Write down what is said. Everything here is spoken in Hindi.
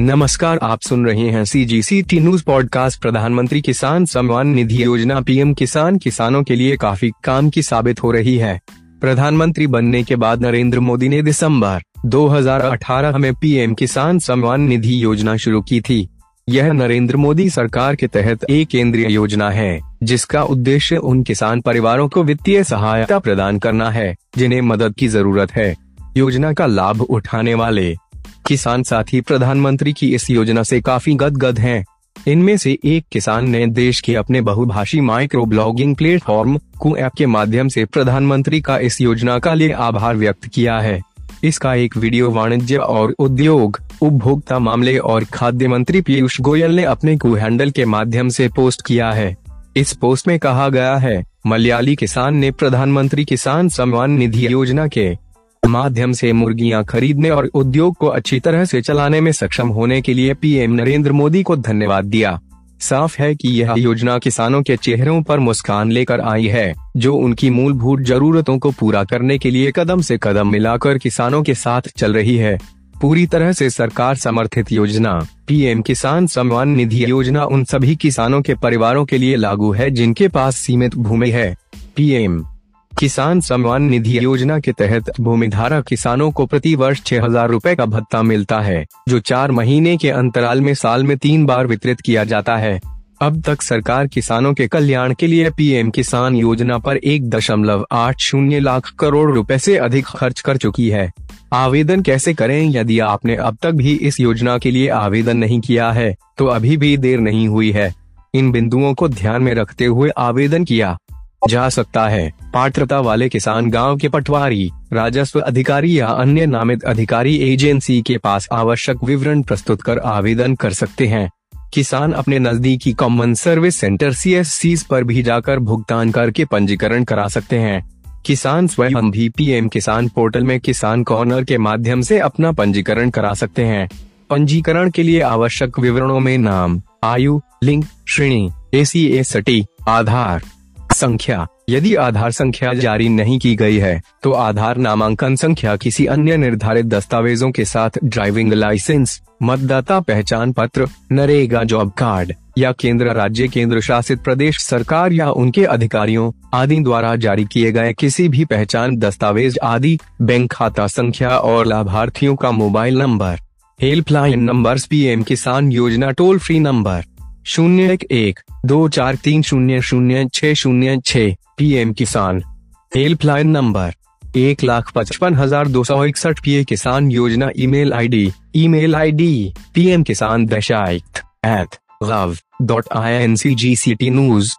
नमस्कार, आप सुन रहे हैं C G C T news podcast प्रधानमंत्री किसान सम्मान निधि योजना। पीएम किसान किसानों के लिए काफ़ी काम की साबित हो रही है। प्रधानमंत्री बनने के बाद नरेंद्र मोदी ने दिसंबर 2018 में पीएम किसान सम्मान निधि योजना शुरू की थी। यह नरेंद्र मोदी सरकार के तहत एक केंद्रीय योजना है, जिसका उद्देश्य उन किसान परिवारों को वित्तीय सहायता प्रदान करना है, जिन्हें मदद की ज़रूरत है। योजना का लाभ उठाने वाले किसान साथी प्रधानमंत्री की इस योजना से काफ़ी गदगद हैं। इनमें से एक किसान ने देश के अपने बहुभाषी micro blogging platform, Koo app के माध्यम से प्रधानमंत्री का इस योजना का लिए आभार व्यक्त किया है इसका एक वीडियो वाणिज्य और उद्योग, उपभोक्ता मामले और खाद्य मंत्री पीयूष गोयल ने अपने कु हैंडल के माध्यम से पोस्ट किया है इस पोस्ट में कहा गया है, मलयाली किसान ने प्रधानमंत्री किसान सम्मान निधि योजना के माध्यम से मुर्गियाँ खरीदने और उद्योग को अच्छी तरह से चलाने में सक्षम होने के लिए पीएम नरेंद्र मोदी को धन्यवाद दिया। साफ़ है कि यह योजना किसानों के चेहरों पर मुस्कान लेकर आई है, जो उनकी मूलभूत जरूरतों को पूरा करने के लिए कदम से कदम मिलाकर किसानों के साथ चल रही है। पूरी तरह से सरकार समर्थित योजना, पीएम किसान सम्मान निधि योजना उन सभी किसानों के परिवारों के लिए लागू है जिनके पास सीमित भूमि है। पीएम किसान सम्मान निधि योजना के तहत भूमिधारक किसानों को प्रति वर्ष छह हज़ार रूपए का भत्ता मिलता है, जो चार महीने के अंतराल में साल में तीन बार वितरित किया जाता है। अब तक सरकार किसानों के कल्याण के लिए पीएम किसान योजना पर एक दशमलव आठ शून्य लाख करोड़ रुपए से अधिक खर्च कर चुकी है। आवेदन कैसे करें? यदि आपने अब तक भी इस योजना के लिए आवेदन नहीं किया है तो अभी भी देर नहीं हुई है। इन बिंदुओं को ध्यान में रखते हुए आवेदन किया। जा सकता है। पात्रता वाले किसान गाँव के पटवारी, राजस्व अधिकारी या अन्य नामित अधिकारी एजेंसी के पास आवश्यक विवरण प्रस्तुत कर आवेदन कर सकते हैं। किसान अपने नजदीकी common service centre C S C पर भी जाकर भुगतान करके पंजीकरण करा सकते हैं। किसान स्वयं भी पीएम किसान पोर्टल में किसान कॉर्नर के माध्यम से अपना पंजीकरण करा सकते हैं। पंजीकरण के लिए आवश्यक विवरणों में नाम, आयु, लिंग, श्रेणी ए आधार संख्या। यदि आधार संख्या जारी नहीं की गई है तो आधार नामांकन संख्या किसी अन्य निर्धारित दस्तावेजों के साथ ड्राइविंग लाइसेंस, मतदाता पहचान पत्र, नरेगा जॉब कार्ड, या केंद्र राज्य, केंद्र शासित प्रदेश सरकार या उनके अधिकारियों आदि द्वारा जारी किए गए किसी भी पहचान दस्तावेज़ आदि, बैंक खाता संख्या और लाभार्थियों का mobile number. Helpline number P Kisan योजना टोल फ्री नंबर। शून्य एक एक दो चार तीन शून्य शून्य छः शून्य छः P M Kisan. Helpline number, एक लाख पचपन हज़ार दो सौ इकसठ पी ए किसान योजना email ID email ID P M Kisan दशाइट at gov dot I N C G C T news